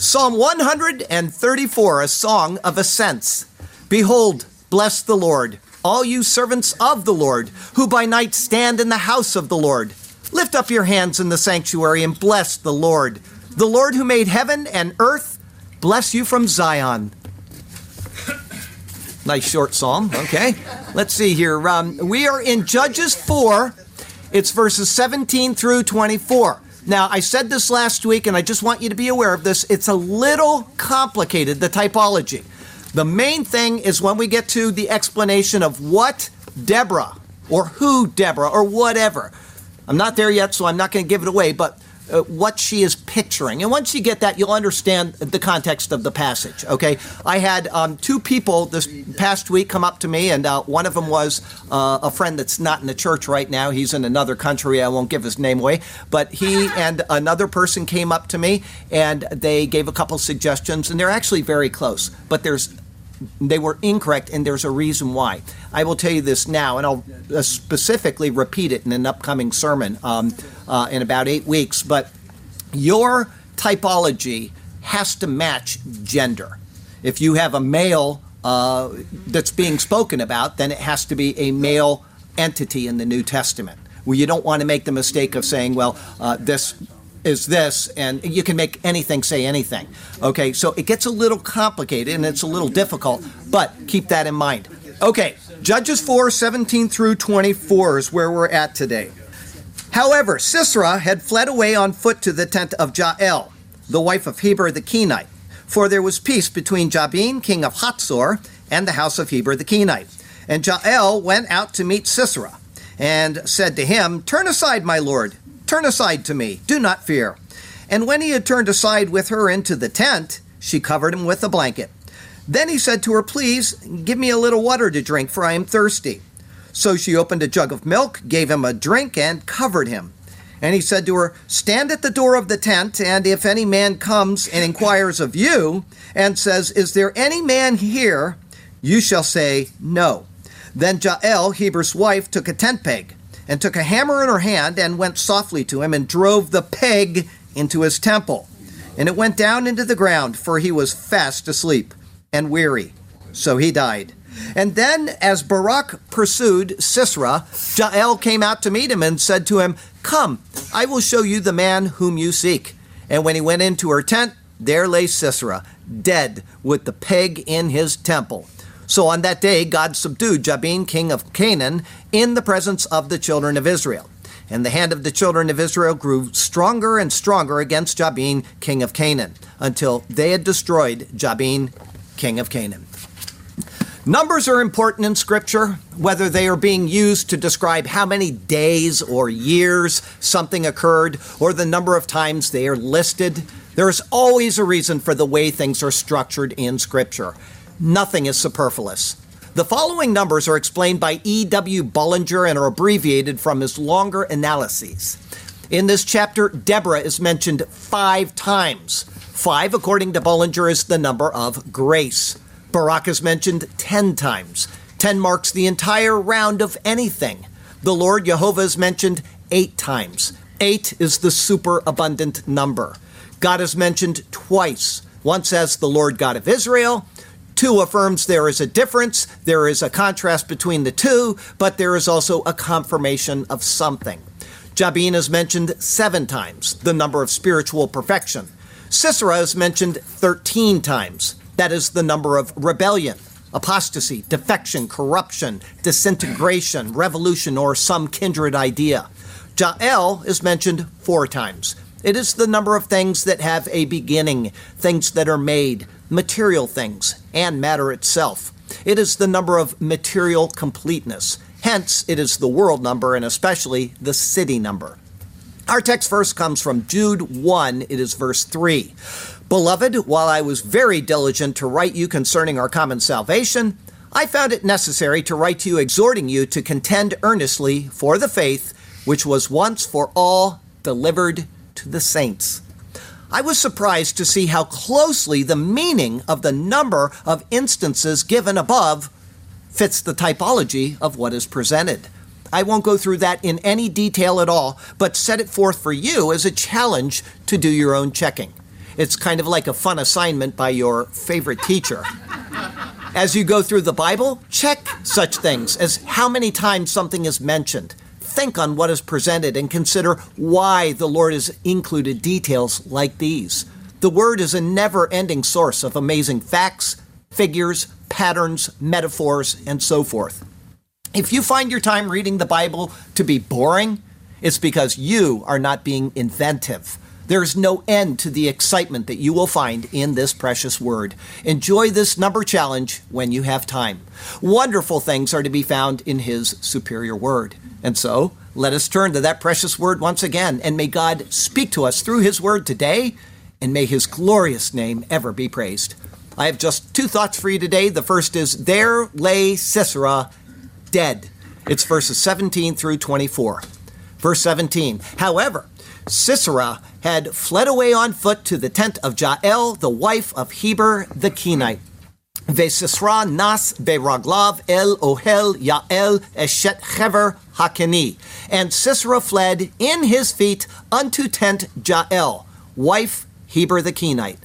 Psalm 134, a song of ascents. Behold, bless the Lord, all you servants of the Lord, who by night stand in the house of the Lord. Lift up your hands in the sanctuary and bless the Lord. The Lord who made heaven and earth, bless you from Zion. Nice short psalm, okay? Let's see here. Um, we are in Judges 4, it's verses 17 through 24. Now, I said this last week, and I just want you to be aware of this. It's a little complicated, the typology. The main thing is when we get to the explanation of what Deborah, or who Deborah, or whatever. I'm not there yet, so I'm not going to give it away, but uh, what she is picturing. And once you get that, you'll understand the context of the passage. Okay, I had um, two people this past week come up to me, and uh, one of them was uh, a friend that's not in the church right now. He's in another country. I won't give his name away, but he and another person came up to me, and they gave a couple suggestions, and they're actually very close. But there's they were incorrect, and there's a reason why. I will tell you this now, and I'll uh, specifically repeat it in an upcoming sermon um, uh, in about eight weeks. But your typology has to match gender. If you have a male uh, that's being spoken about, then it has to be a male entity in the New Testament. Where you don't want to make the mistake of saying, well, uh, this is this, and you can make anything say anything. Okay, so it gets a little complicated and it's a little difficult, but keep that in mind. Okay, Judges 4 17 through 24 is where we're at today. However, Sisera had fled away on foot to the tent of Jael, the wife of Heber the Kenite, for there was peace between Jabin, king of Hatzor, and the house of Heber the Kenite. And Jael went out to meet Sisera, and said to him, Turn aside, my lord, Turn aside to me, do not fear. And when he had turned aside with her into the tent, she covered him with a blanket. Then he said to her, Please give me a little water to drink, for I am thirsty. So she opened a jug of milk, gave him a drink, and covered him. And he said to her, Stand at the door of the tent, and if any man comes and inquires of you, and says, Is there any man here? You shall say, No. Then Jael, Heber's wife, took a tent peg and took a hammer in her hand and went softly to him and drove the peg into his temple. And it went down into the ground, for he was fast asleep and weary. So he died. And then, as Barak pursued Sisera, Jael came out to meet him and said to him, Come, I will show you the man whom you seek. And when he went into her tent, there lay Sisera, dead, with the peg in his temple. So on that day, God subdued Jabin, king of Canaan, in the presence of the children of Israel. And the hand of the children of Israel grew stronger and stronger against Jabin, king of Canaan, until they had destroyed Jabin, king of Canaan. Numbers are important in Scripture, whether they are being used to describe how many days or years something occurred, or the number of times they are listed. There is always a reason for the way things are structured in Scripture. Nothing is superfluous. The following numbers are explained by E.W. Bullinger and are abbreviated from his longer analyses. In this chapter, Deborah is mentioned five times. Five, according to Bullinger, is the number of grace. Barak is mentioned ten times. Ten marks the entire round of anything. The Lord Jehovah is mentioned eight times. Eight is the superabundant number. God is mentioned twice. Once as the Lord God of Israel, Two affirms there is a difference, there is a contrast between the two, but there is also a confirmation of something. Jabin is mentioned seven times, the number of spiritual perfection. Sisera is mentioned 13 times, that is the number of rebellion, apostasy, defection, corruption, disintegration, revolution, or some kindred idea. Jael is mentioned four times. It is the number of things that have a beginning, things that are made, material things, and matter itself. It is the number of material completeness. Hence, it is the world number and especially the city number. Our text verse comes from Jude 1, it is verse 3. Beloved, while I was very diligent to write you concerning our common salvation, I found it necessary to write to you exhorting you to contend earnestly for the faith which was once for all delivered to the saints. I was surprised to see how closely the meaning of the number of instances given above fits the typology of what is presented. I won't go through that in any detail at all, but set it forth for you as a challenge to do your own checking. It's kind of like a fun assignment by your favorite teacher. As you go through the Bible, check such things as how many times something is mentioned. Think on what is presented and consider why the Lord has included details like these. The Word is a never ending source of amazing facts, figures, patterns, metaphors, and so forth. If you find your time reading the Bible to be boring, it's because you are not being inventive. There is no end to the excitement that you will find in this precious word. Enjoy this number challenge when you have time. Wonderful things are to be found in His superior word. And so, let us turn to that precious word once again, and may God speak to us through His word today, and may His glorious name ever be praised. I have just two thoughts for you today. The first is There lay Sisera dead. It's verses 17 through 24. Verse 17. However, Sisera had fled away on foot to the tent of Jael, the wife of Heber the Kenite. Vesisra nas beraglav el ohel Yael eshet chever hakeni. And Sisera fled in his feet unto tent Jael, wife Heber the Kenite.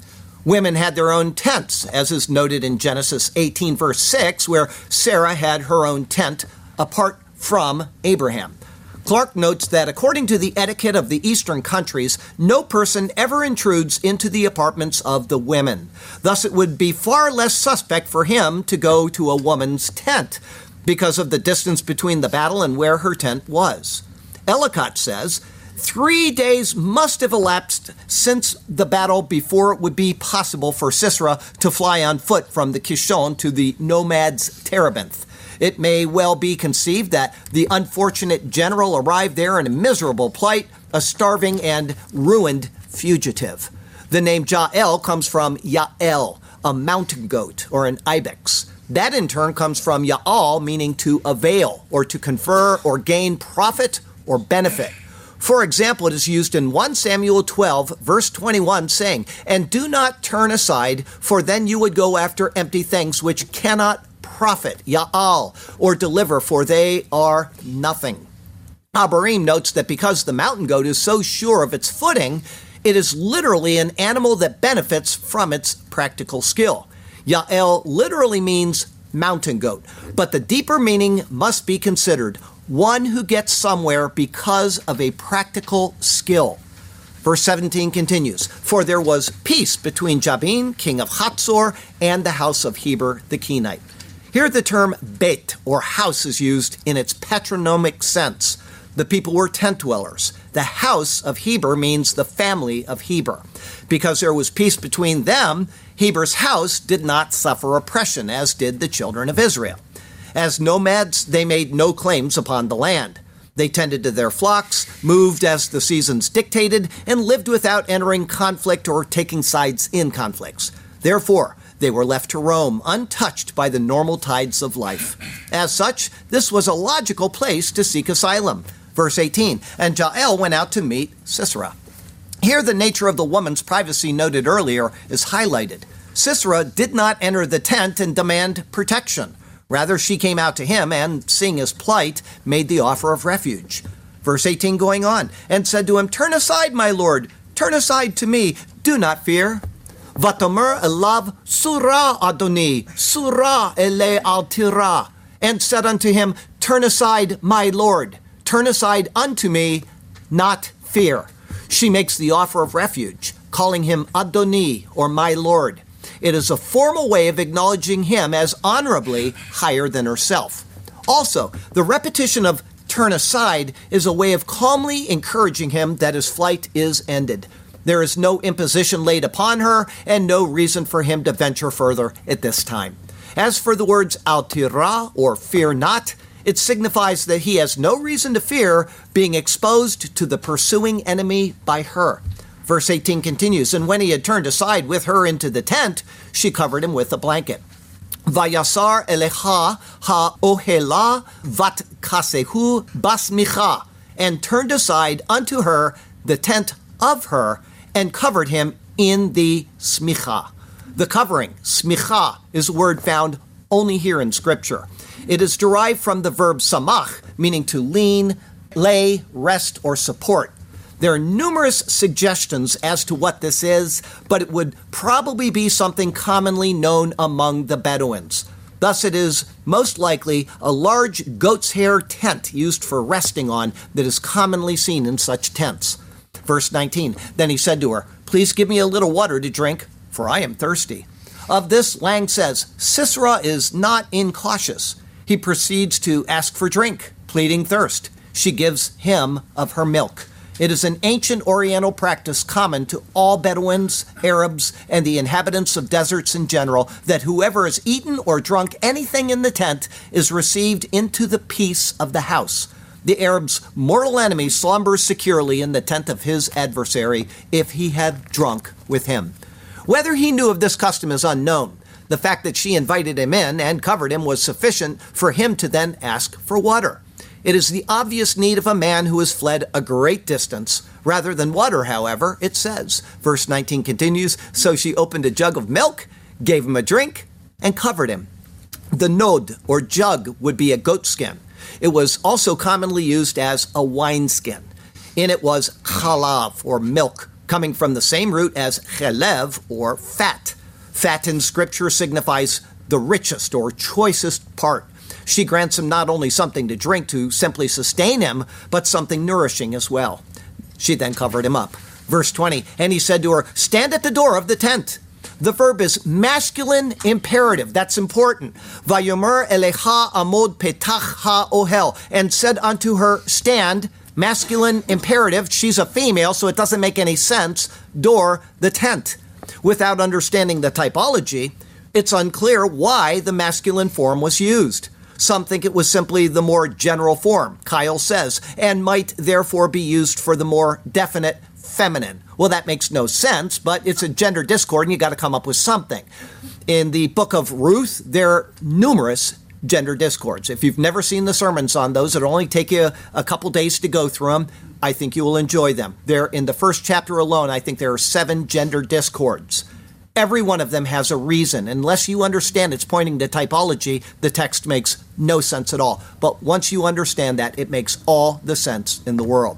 Women had their own tents, as is noted in Genesis 18, verse 6, where Sarah had her own tent apart from Abraham. Clarke notes that according to the etiquette of the Eastern countries, no person ever intrudes into the apartments of the women. Thus, it would be far less suspect for him to go to a woman's tent because of the distance between the battle and where her tent was. Ellicott says, Three days must have elapsed since the battle before it would be possible for Sisera to fly on foot from the Kishon to the nomad's Terebinth. It may well be conceived that the unfortunate general arrived there in a miserable plight, a starving and ruined fugitive. The name Jael comes from Yael, a mountain goat or an ibex. That in turn comes from Yaal, meaning to avail or to confer or gain profit or benefit. For example, it is used in 1 Samuel 12, verse 21, saying, And do not turn aside, for then you would go after empty things which cannot profit, Ya'al, or deliver, for they are nothing. Abarim notes that because the mountain goat is so sure of its footing, it is literally an animal that benefits from its practical skill. Ya'el literally means mountain goat, but the deeper meaning must be considered one who gets somewhere because of a practical skill. Verse 17 continues For there was peace between Jabin, king of Hatzor, and the house of Heber the Kenite. Here, the term beit, or house, is used in its patronymic sense. The people were tent dwellers. The house of Heber means the family of Heber. Because there was peace between them, Heber's house did not suffer oppression, as did the children of Israel. As nomads, they made no claims upon the land. They tended to their flocks, moved as the seasons dictated, and lived without entering conflict or taking sides in conflicts. Therefore, they were left to roam, untouched by the normal tides of life. As such, this was a logical place to seek asylum. Verse 18 And Jael went out to meet Sisera. Here, the nature of the woman's privacy noted earlier is highlighted. Sisera did not enter the tent and demand protection. Rather, she came out to him and, seeing his plight, made the offer of refuge. Verse 18 going on, and said to him, Turn aside, my lord, turn aside to me, do not fear. Vatomer elav surah adoni, surah ele altira, and said unto him, Turn aside, my lord, turn aside unto me, not fear. She makes the offer of refuge, calling him Adoni, or my lord. It is a formal way of acknowledging him as honorably higher than herself. Also, the repetition of turn aside is a way of calmly encouraging him that his flight is ended. There is no imposition laid upon her, and no reason for him to venture further at this time. As for the words altira, or fear not, it signifies that he has no reason to fear being exposed to the pursuing enemy by her. Verse 18 continues, And when he had turned aside with her into the tent, she covered him with a blanket. Vayasar elecha ha-ohela vat kasehu basmicha, and turned aside unto her the tent of her, and covered him in the smicha. The covering, smicha, is a word found only here in Scripture. It is derived from the verb samach, meaning to lean, lay, rest, or support. There are numerous suggestions as to what this is, but it would probably be something commonly known among the Bedouins. Thus, it is most likely a large goat's hair tent used for resting on that is commonly seen in such tents. Verse 19 Then he said to her, Please give me a little water to drink, for I am thirsty. Of this, Lange says, Sisera is not incautious. He proceeds to ask for drink, pleading thirst. She gives him of her milk. It is an ancient Oriental practice common to all Bedouins, Arabs, and the inhabitants of deserts in general that whoever has eaten or drunk anything in the tent is received into the peace of the house. The Arab's mortal enemy slumbers securely in the tent of his adversary if he had drunk with him. Whether he knew of this custom is unknown. The fact that she invited him in and covered him was sufficient for him to then ask for water. It is the obvious need of a man who has fled a great distance. Rather than water, however, it says. Verse 19 continues So she opened a jug of milk, gave him a drink, and covered him. The nod, or jug, would be a goatskin. It was also commonly used as a wineskin. In it was chalav, or milk, coming from the same root as chelev, or fat. Fat in Scripture signifies the richest or choicest part. She grants him not only something to drink to simply sustain him, but something nourishing as well. She then covered him up. Verse 20, and he said to her, Stand at the door of the tent. The verb is masculine imperative. That's important. Vayomer elecha amod petach ha ohel, and said unto her, Stand, masculine imperative. She's a female, so it doesn't make any sense. Door, the tent. Without understanding the typology, it's unclear why the masculine form was used. Some think it was simply the more general form, Keil says, and might therefore be used for the more definite feminine. Well, that makes no sense, but it's a gender discord and you got to come up with something. In the book of Ruth, there are numerous gender discords. If you've never seen the sermons on those, it'll only take you a couple days to go through them. I think you will enjoy them. There, in the first chapter alone, I think there are seven gender discords. Every one of them has a reason. Unless you understand it's pointing to typology, the text makes no sense at all. But once you understand that, it makes all the sense in the world.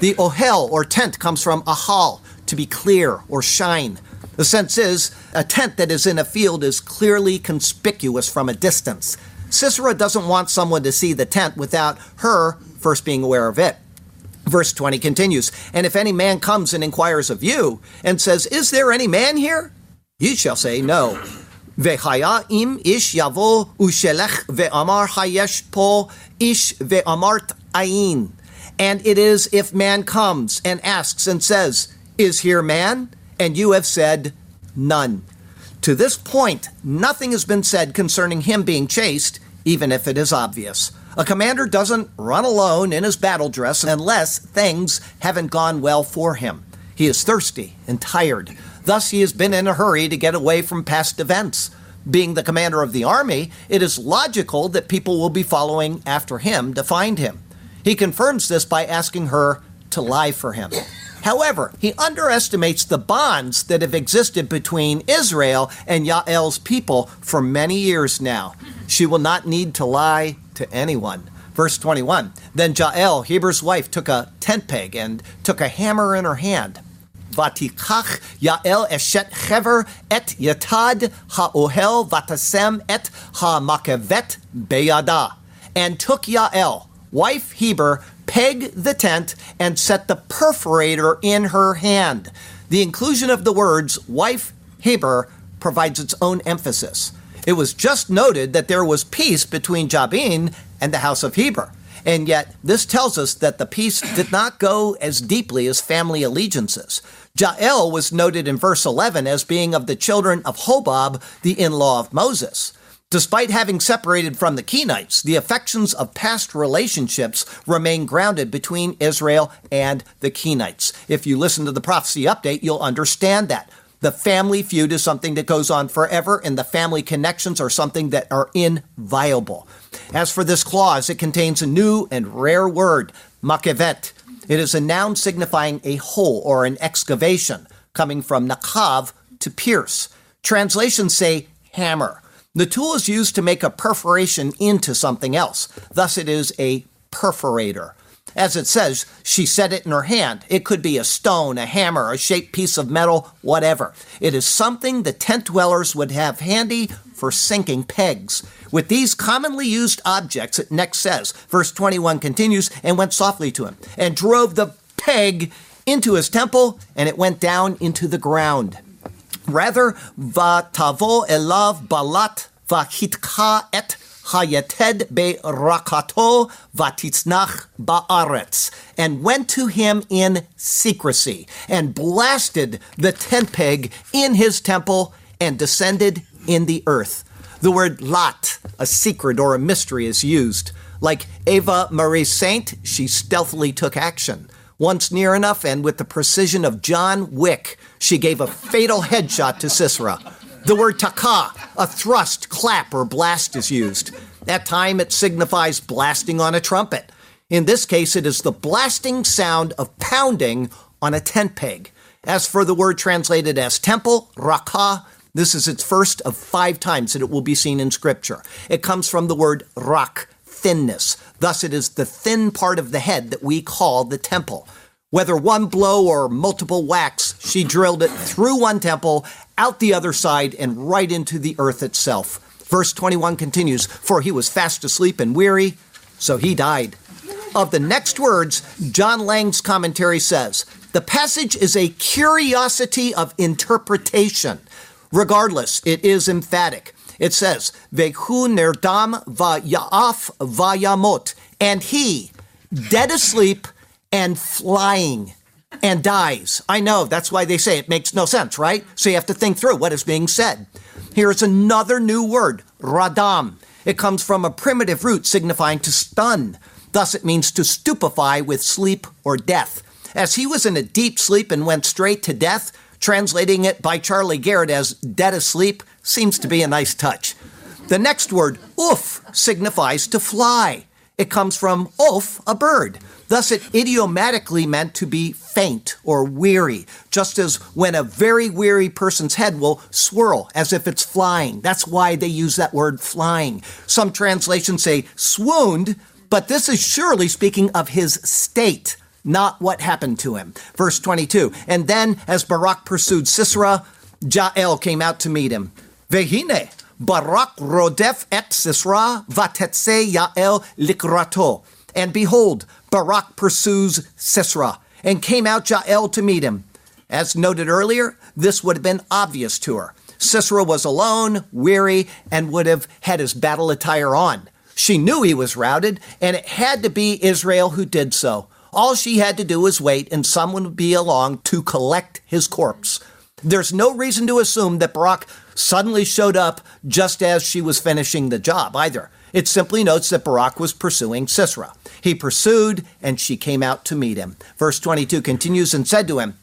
The ohel or tent comes from ahal, to be clear or shine. The sense is a tent that is in a field is clearly conspicuous from a distance. Sisera doesn't want someone to see the tent without her first being aware of it. Verse 20 continues, And if any man comes and inquires of you and says, Is there any man here? You shall say no. Vechaya im ish yavo ushelech ve'amar hayesh po ish ve'amart ayin. And it is if man comes and asks and says, Is here man? And you have said, None. To this point, nothing has been said concerning him being chased, even if it is obvious. A commander doesn't run alone in his battle dress unless things haven't gone well for him. He is thirsty and tired. Thus, he has been in a hurry to get away from past events. Being the commander of the army, it is logical that people will be following after him to find him. He confirms this by asking her to lie for him. However, he underestimates the bonds that have existed between Israel and Yael's people for many years now. She will not need to lie to anyone. Verse 21 Then Jael, Heber's wife, took a tent peg and took a hammer in her hand. ותיקח יעל אשת חבר את יתד האוהל ותשם את המקבת בידה. And took Yael, wife Heber, peg the tent and set the perforator in her hand. The inclusion of the words wife Heber provides its own emphasis. It was just noted that there was peace between Jabin and the house of Heber. And yet, this tells us that the peace did not go as deeply as family allegiances. Jael was noted in verse 11 as being of the children of Hobab, the in law of Moses. Despite having separated from the Kenites, the affections of past relationships remain grounded between Israel and the Kenites. If you listen to the prophecy update, you'll understand that. The family feud is something that goes on forever, and the family connections are something that are inviolable. As for this clause, it contains a new and rare word, makevet. It is a noun signifying a hole or an excavation, coming from nakav to pierce. Translations say hammer. The tool is used to make a perforation into something else. Thus, it is a perforator. As it says, she set it in her hand. It could be a stone, a hammer, a shaped piece of metal, whatever. It is something the tent dwellers would have handy for sinking pegs. With these commonly used objects, it next says, verse 21 continues, and went softly to him, and drove the peg into his temple, and it went down into the ground. Rather, vatavo elav balat vahitka et hayeted be Rakato Vatitznach Baaretz, and went to him in secrecy, and blasted the tent peg in his temple, and descended in the earth. The word lot, a secret or a mystery, is used. Like Eva Marie Saint, she stealthily took action. Once near enough, and with the precision of John Wick, she gave a fatal headshot to Sisera. The word taka, a thrust, clap, or blast is used. At time, it signifies blasting on a trumpet. In this case, it is the blasting sound of pounding on a tent peg. As for the word translated as temple, raka, this is its first of five times that it will be seen in Scripture. It comes from the word rak, thinness. Thus, it is the thin part of the head that we call the temple. Whether one blow or multiple whacks, she drilled it through one temple, out the other side, and right into the earth itself. Verse 21 continues For he was fast asleep and weary, so he died. Of the next words, John Lange's commentary says the passage is a curiosity of interpretation. Regardless, it is emphatic. It says, Vehu nerdam va yamot, and he, dead asleep, and flying and dies. I know, that's why they say it makes no sense, right? So you have to think through what is being said. Here's another new word, radam. It comes from a primitive root signifying to stun. Thus, it means to stupefy with sleep or death. As he was in a deep sleep and went straight to death, translating it by Charlie Garrett as dead asleep seems to be a nice touch. The next word, oof, signifies to fly. It comes from oof, a bird. Thus, it idiomatically meant to be faint or weary, just as when a very weary person's head will swirl as if it's flying. That's why they use that word flying. Some translations say swooned, but this is surely speaking of his state, not what happened to him. Verse 22 And then, as Barak pursued Sisera, Jael came out to meet him. Vehine, Barak rodef et Sisera vatetse Yael likrato. And behold, Barak pursues Sisera, and came out Jael to meet him. As noted earlier, this would have been obvious to her. Sisera was alone, weary, and would have had his battle attire on. She knew he was routed, and it had to be Israel who did so. All she had to do was wait, and someone would be along to collect his corpse. There's no reason to assume that Barak suddenly showed up just as she was finishing the job either. It simply notes that Barak was pursuing Sisera. He pursued, and she came out to meet him. Verse 22 continues and said to him,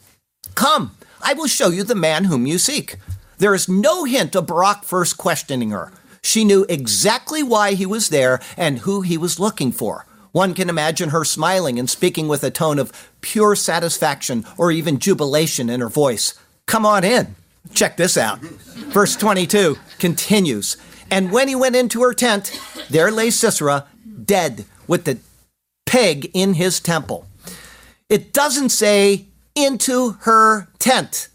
Come, I will show you the man whom you seek. There is no hint of Barak first questioning her. She knew exactly why he was there and who he was looking for. One can imagine her smiling and speaking with a tone of pure satisfaction or even jubilation in her voice. Come on in. Check this out. Verse 22 continues And when he went into her tent, there lay Sisera, dead, with the peg in his temple. It doesn't say into her tent.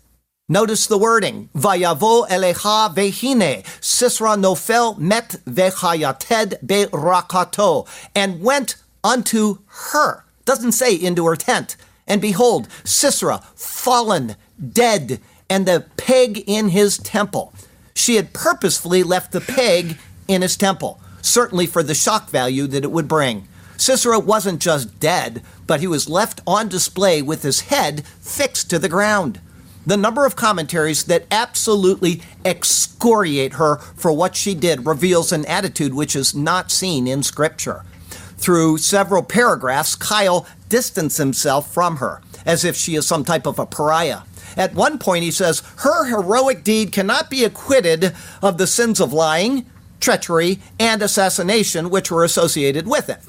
Notice the wording. Vayavo elecha vehine. Sisera nofel met vechayated berakato. And went unto her. Doesn't say into her tent. And behold, Sisera fallen, dead, and the peg in his temple. She had purposefully left the peg in his temple, certainly for the shock value that it would bring. Sisera wasn't just dead, but he was left on display with his head fixed to the ground. the number of commentaries that absolutely excoriate her for what she did reveals an attitude which is not seen in Scripture. Through several paragraphs, Keil distanced himself from her, as if she is some type of a pariah. At one point, he says, Her heroic deed cannot be acquitted of the sins of lying, treachery, and assassination which were associated with it.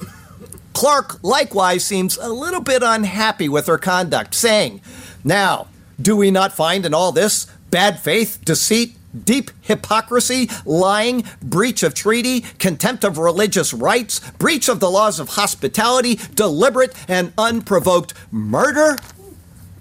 Clarke likewise seems a little bit unhappy with her conduct, saying, Now, do we not find in all this bad faith, deceit, deep hypocrisy, lying, breach of treaty, contempt of religious rites, breach of the laws of hospitality, deliberate and unprovoked murder?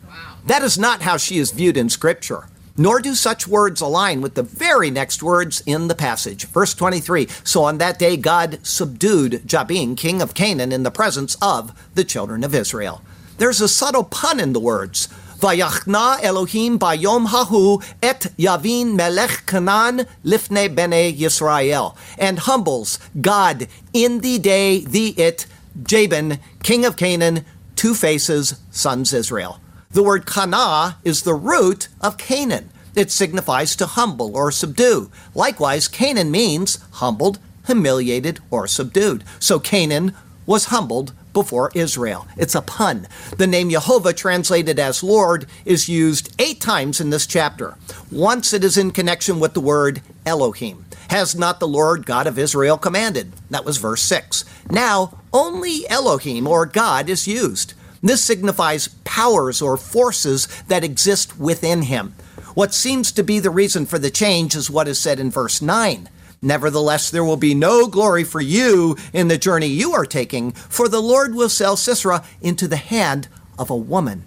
Wow. That is not how she is viewed in Scripture. Nor do such words align with the very next words in the passage. Verse 23 So on that day God subdued Jabin, king of Canaan, in the presence of the children of Israel. There's a subtle pun in the words. Vayachna Elohim bayom hahu et Yavin melech Canaan lifne bene Yisrael, and humbles God in the day the it Jabin, king of Canaan, two faces, sons Israel. The word kana is the root of Canaan. It signifies to humble or subdue. Likewise, Canaan means humbled, humiliated, or subdued. So Canaan was humbled before Israel. It's a pun. The name Jehovah, translated as Lord, is used eight times in this chapter. Once it is in connection with the word Elohim. Has not the Lord God of Israel commanded? That was verse 6. Now, only Elohim or God is used. This signifies powers or forces that exist within him. What seems to be the reason for the change is what is said in verse 9. Nevertheless, there will be no glory for you in the journey you are taking, for the Lord will sell Sisera into the hand of a woman.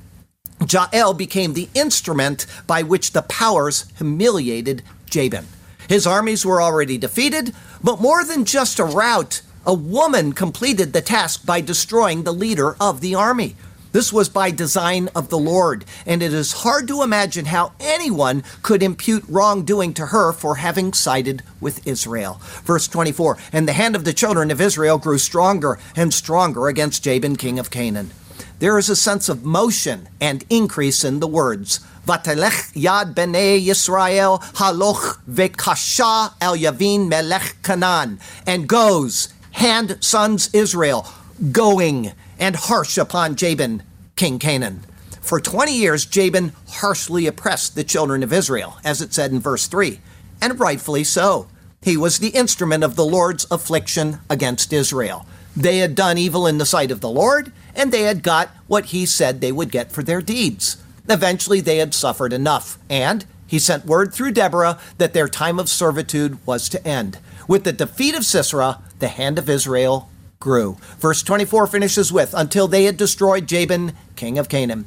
Jael became the instrument by which the powers humiliated Jabin. His armies were already defeated, but more than just a rout, a woman completed the task by destroying the leader of the army. This was by design of the Lord, and it is hard to imagine how anyone could impute wrongdoing to her for having sided with Israel. Verse 24 And the hand of the children of Israel grew stronger and stronger against Jabin, king of Canaan. There is a sense of motion and increase in the words. Vatelech yad bnei Yisrael haloch vekasha el yavin melech Canaan, and goes, hand sons Israel, going and harsh upon Jabin, King Canaan. For 20 years, Jabin harshly oppressed the children of Israel, as it said in verse 3, and rightfully so. He was the instrument of the Lord's affliction against Israel. They had done evil in the sight of the Lord, and they had got what he said they would get for their deeds. Eventually, they had suffered enough, and he sent word through Deborah that their time of servitude was to end. With the defeat of Sisera, the hand of Israel grew. Verse 24 finishes with, until they had destroyed Jabin, king of Canaan.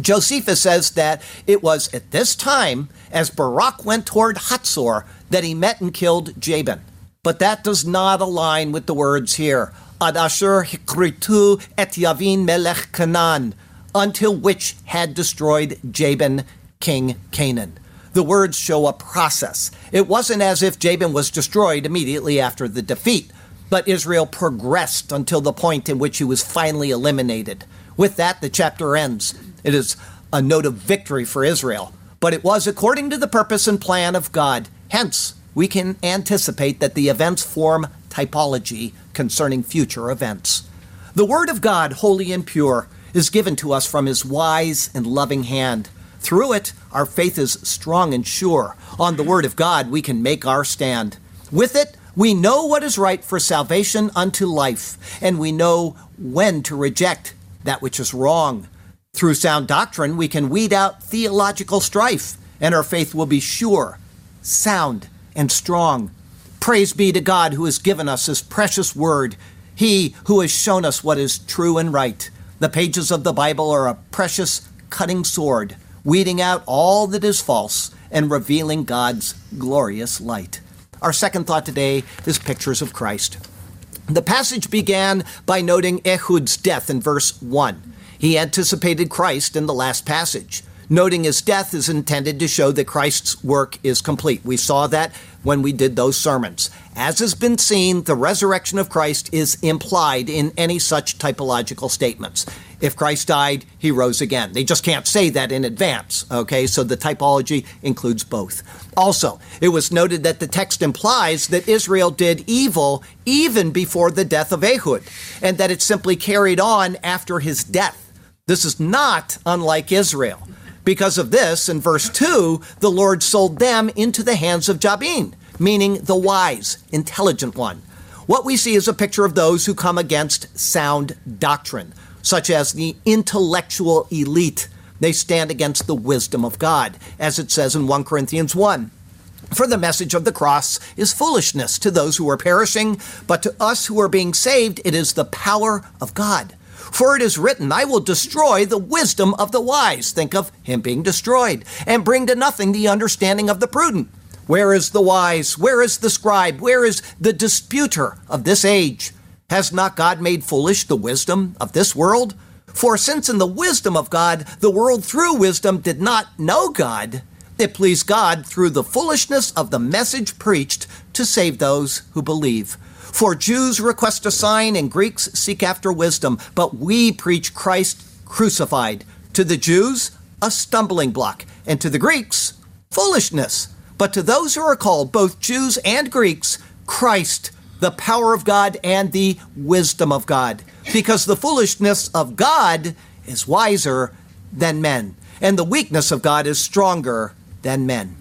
Josephus says that it was at this time, as Barak went toward Hatzor, that he met and killed Jabin. But that does not align with the words here. Ad asher hikritu et Yavin melech Canaan, until which had destroyed Jabin, king Canaan. The words show a process. It wasn't as if Jabin was destroyed immediately after the defeat. But Israel progressed until the point in which he was finally eliminated. With that, the chapter ends. It is a note of victory for Israel, but it was according to the purpose and plan of God. Hence, we can anticipate that the events form typology concerning future events. The Word of God, holy and pure, is given to us from His wise and loving hand. Through it, our faith is strong and sure. On the Word of God, we can make our stand. With it, we know what is right for salvation unto life, and we know when to reject that which is wrong. Through sound doctrine, we can weed out theological strife, and our faith will be sure, sound, and strong. Praise be to God who has given us his precious word, he who has shown us what is true and right. The pages of the Bible are a precious cutting sword, weeding out all that is false and revealing God's glorious light. Our second thought today is pictures of Christ. The passage began by noting Ehud's death in verse 1. He anticipated Christ in the last passage. Noting his death is intended to show that Christ's work is complete. We saw that when we did those sermons. As has been seen, the resurrection of Christ is implied in any such typological statements. If Christ died, he rose again. They just can't say that in advance, okay? So the typology includes both. Also, it was noted that the text implies that Israel did evil even before the death of Ehud, and that it simply carried on after his death. This is not unlike Israel. Because of this, in verse 2, the Lord sold them into the hands of Jabin, meaning the wise, intelligent one. What we see is a picture of those who come against sound doctrine, such as the intellectual elite. They stand against the wisdom of God, as it says in 1 Corinthians 1. For the message of the cross is foolishness to those who are perishing, but to us who are being saved, it is the power of God. For it is written, I will destroy the wisdom of the wise. Think of him being destroyed, and bring to nothing the understanding of the prudent. Where is the wise? Where is the scribe? Where is the disputer of this age? Has not God made foolish the wisdom of this world? For since in the wisdom of God, the world through wisdom did not know God, it pleased God through the foolishness of the message preached to save those who believe. For Jews request a sign and Greeks seek after wisdom, but we preach Christ crucified. To the Jews, a stumbling block, and to the Greeks, foolishness. But to those who are called, both Jews and Greeks, Christ, the power of God and the wisdom of God. Because the foolishness of God is wiser than men, and the weakness of God is stronger than men.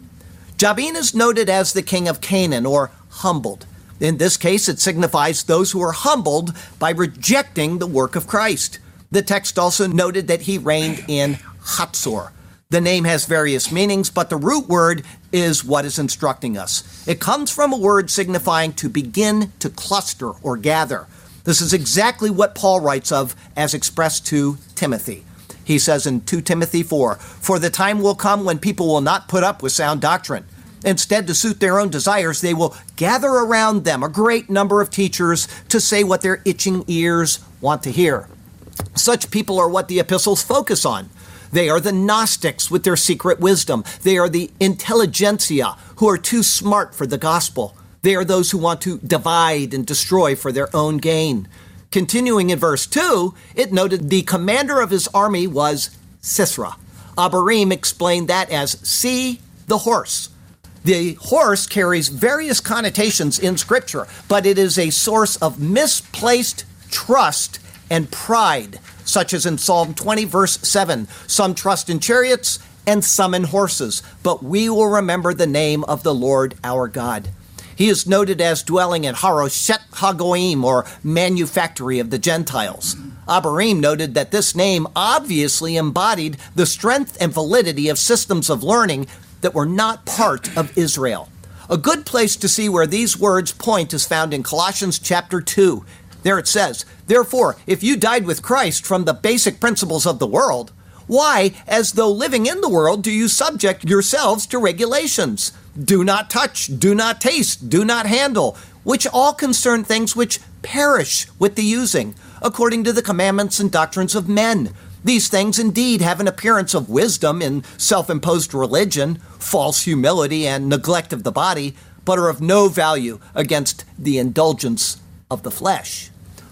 Jabin is noted as the king of Canaan, or humbled. In this case, it signifies those who are humbled by rejecting the work of Christ. The text also noted that he reigned in Hatzor. The name has various meanings, but the root word is what is instructing us. It comes from a word signifying to begin to cluster or gather. This is exactly what Paul writes of as expressed to Timothy. He says in 2 Timothy 4 For the time will come when people will not put up with sound doctrine Instead, to suit their own desires, they will gather around them a great number of teachers to say what their itching ears want to hear. Such people are what the epistles focus on. They are the Gnostics with their secret wisdom. They are the intelligentsia who are too smart for the gospel. They are those who want to divide and destroy for their own gain. Continuing in verse 2, it noted the commander of his army was Sisera. Abarim explained that as see the horse. The horse carries various connotations in Scripture, but it is a source of misplaced trust and pride, such as in Psalm 20, verse 7 Some trust in chariots and some in horses, but we will remember the name of the Lord our God. He is noted as dwelling in Haroshet Hagoim, or manufactory of the Gentiles. Abarim noted that this name obviously embodied the strength and validity of systems of learning that were not part of Israel. A good place to see where these words point is found in Colossians chapter 2. There it says, Therefore, if you died with Christ from the basic principles of the world, why, as though living in the world, do you subject yourselves to regulations? Do not touch, do not taste, do not handle, which all concern things which perish with the using, according to the commandments and doctrines of men these things indeed have an appearance of wisdom in self imposed religion, false humility, and neglect of the body, but are of no value against the indulgence of the flesh.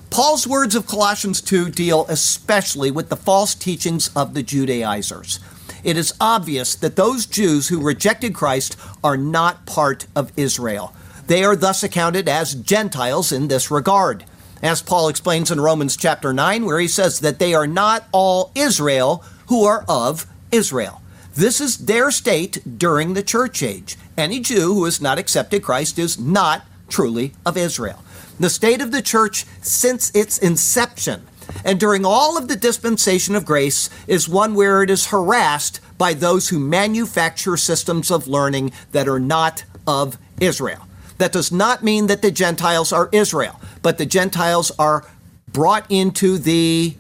Paul's words of Colossians 2 deal especially with the false teachings of the Judaizers. It is obvious that those Jews who rejected Christ are not part of Israel. They are thus accounted as Gentiles in this regard as Paul explains in Romans chapter 9, where he says that they are not all Israel who are of Israel. This is their state during the church age. Any Jew who has not accepted Christ is not truly of Israel. The state of the church since its inception and during all of the dispensation of grace is one where it is harassed by those who manufacture systems of learning that are not of Israel. That does not mean that the Gentiles are Israel, but the Gentiles are brought into the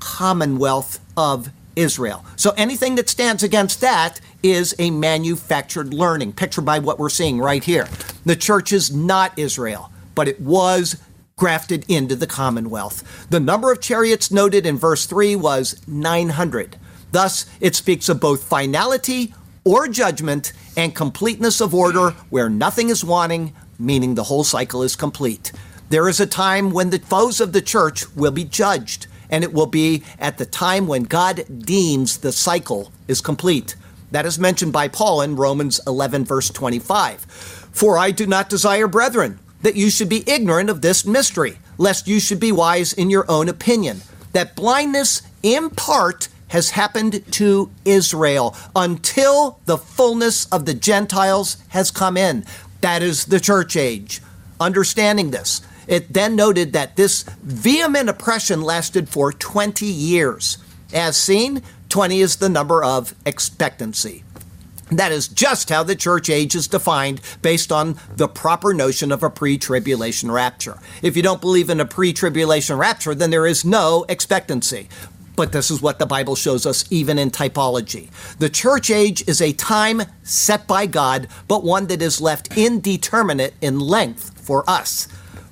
commonwealth of Israel. So anything that stands against that is a manufactured learning, pictured by what we're seeing right here. The church is not Israel, but it was grafted into the commonwealth. The number of chariots noted in verse 3 was 900. Thus, it speaks of both finality or judgment and completeness of order where nothing is wanting, meaning the whole cycle is complete. There is a time when the foes of the church will be judged, and it will be at the time when God deems the cycle is complete. That is mentioned by Paul in Romans 11, verse 25. For I do not desire, brethren, that you should be ignorant of this mystery, lest you should be wise in your own opinion, that blindness in part has happened to Israel until the fullness of the Gentiles has come in. That is the church age. Understanding this, it then noted that this vehement oppression lasted for 20 years. As seen, 20 is the number of expectancy. That is just how the church age is defined based on the proper notion of a pre tribulation rapture. If you don't believe in a pre tribulation rapture, then there is no expectancy. But this is what the Bible shows us even in typology. The church age is a time set by God, but one that is left indeterminate in length for us.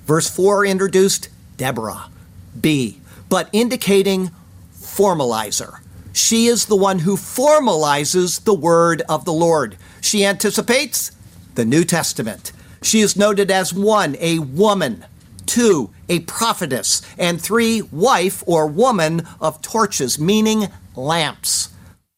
Verse 4 introduced Deborah, B, but indicating formalizer. She is the one who formalizes the word of the Lord. She anticipates the New Testament. She is noted as one, a woman, two, a prophetess, and three, wife or woman of torches, meaning lamps.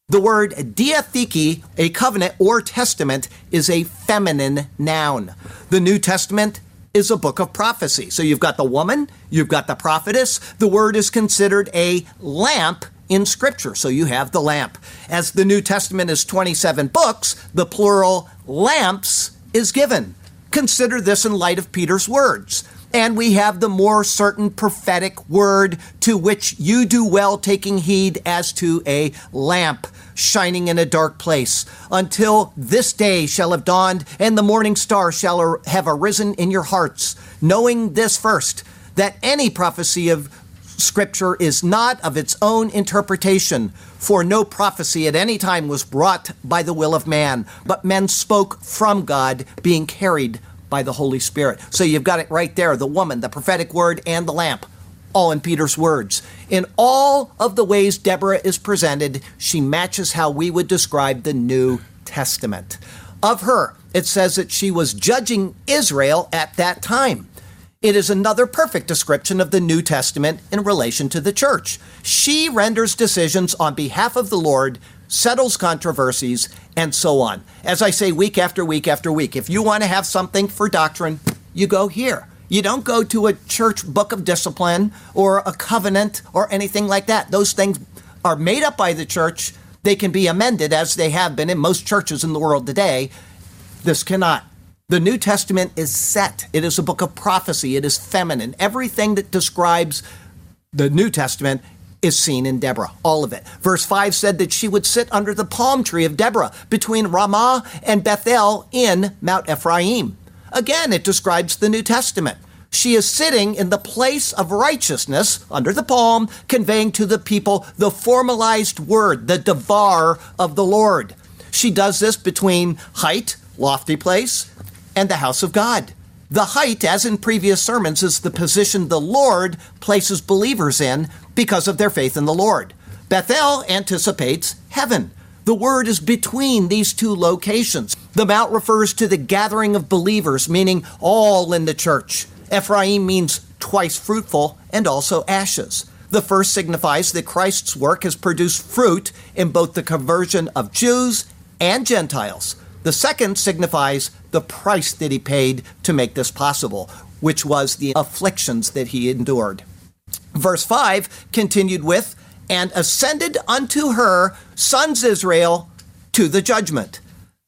The word diatheke, a covenant or testament, is a feminine noun. The New Testament is a book of prophecy. So you've got the woman, you've got the prophetess. The word is considered a lamp in Scripture. So you have the lamp. As the New Testament is 27 books, the plural lamps is given. Consider this in light of Peter's words. And we have the more certain prophetic word to which you do well taking heed as to a lamp shining in a dark place, until this day shall have dawned, and the morning star shall have arisen in your hearts, knowing this first, that any prophecy of Scripture is not of its own interpretation, for no prophecy at any time was brought by the will of man, but men spoke from God, being carried by the Holy Spirit. So you've got it right there the woman, the prophetic word, and the lamp all in Peter's words. In all of the ways Deborah is presented, she matches how we would describe the New Testament. Of her, it says that she was judging Israel at that time. It is another perfect description of the New Testament in relation to the church. She renders decisions on behalf of the Lord, settles controversies, and so on. As I say week after week after week, if you want to have something for doctrine, you go here. You don't go to a church book of discipline or a covenant or anything like that. Those things are made up by the church. They can be amended as they have been in most churches in the world today. This cannot. The New Testament is set. It is a book of prophecy. It is feminine. Everything that describes the New Testament is seen in Deborah, all of it. Verse 5 said that she would sit under the palm tree of Deborah between Ramah and Bethel in Mount Ephraim. Again, it describes the New Testament. She is sitting in the place of righteousness under the palm, conveying to the people the formalized word, the devar of the Lord. She does this between height, lofty place, and the house of God. The height, as in previous sermons, is the position the Lord places believers in because of their faith in the Lord. Bethel anticipates heaven. The word is between these two locations. The mount refers to the gathering of believers, meaning all in the church. Ephraim means twice fruitful and also ashes. The first signifies that Christ's work has produced fruit in both the conversion of Jews and Gentiles. The second signifies the price that he paid to make this possible, which was the afflictions that he endured. Verse 5 continued with, and ascended unto her sons Israel to the judgment.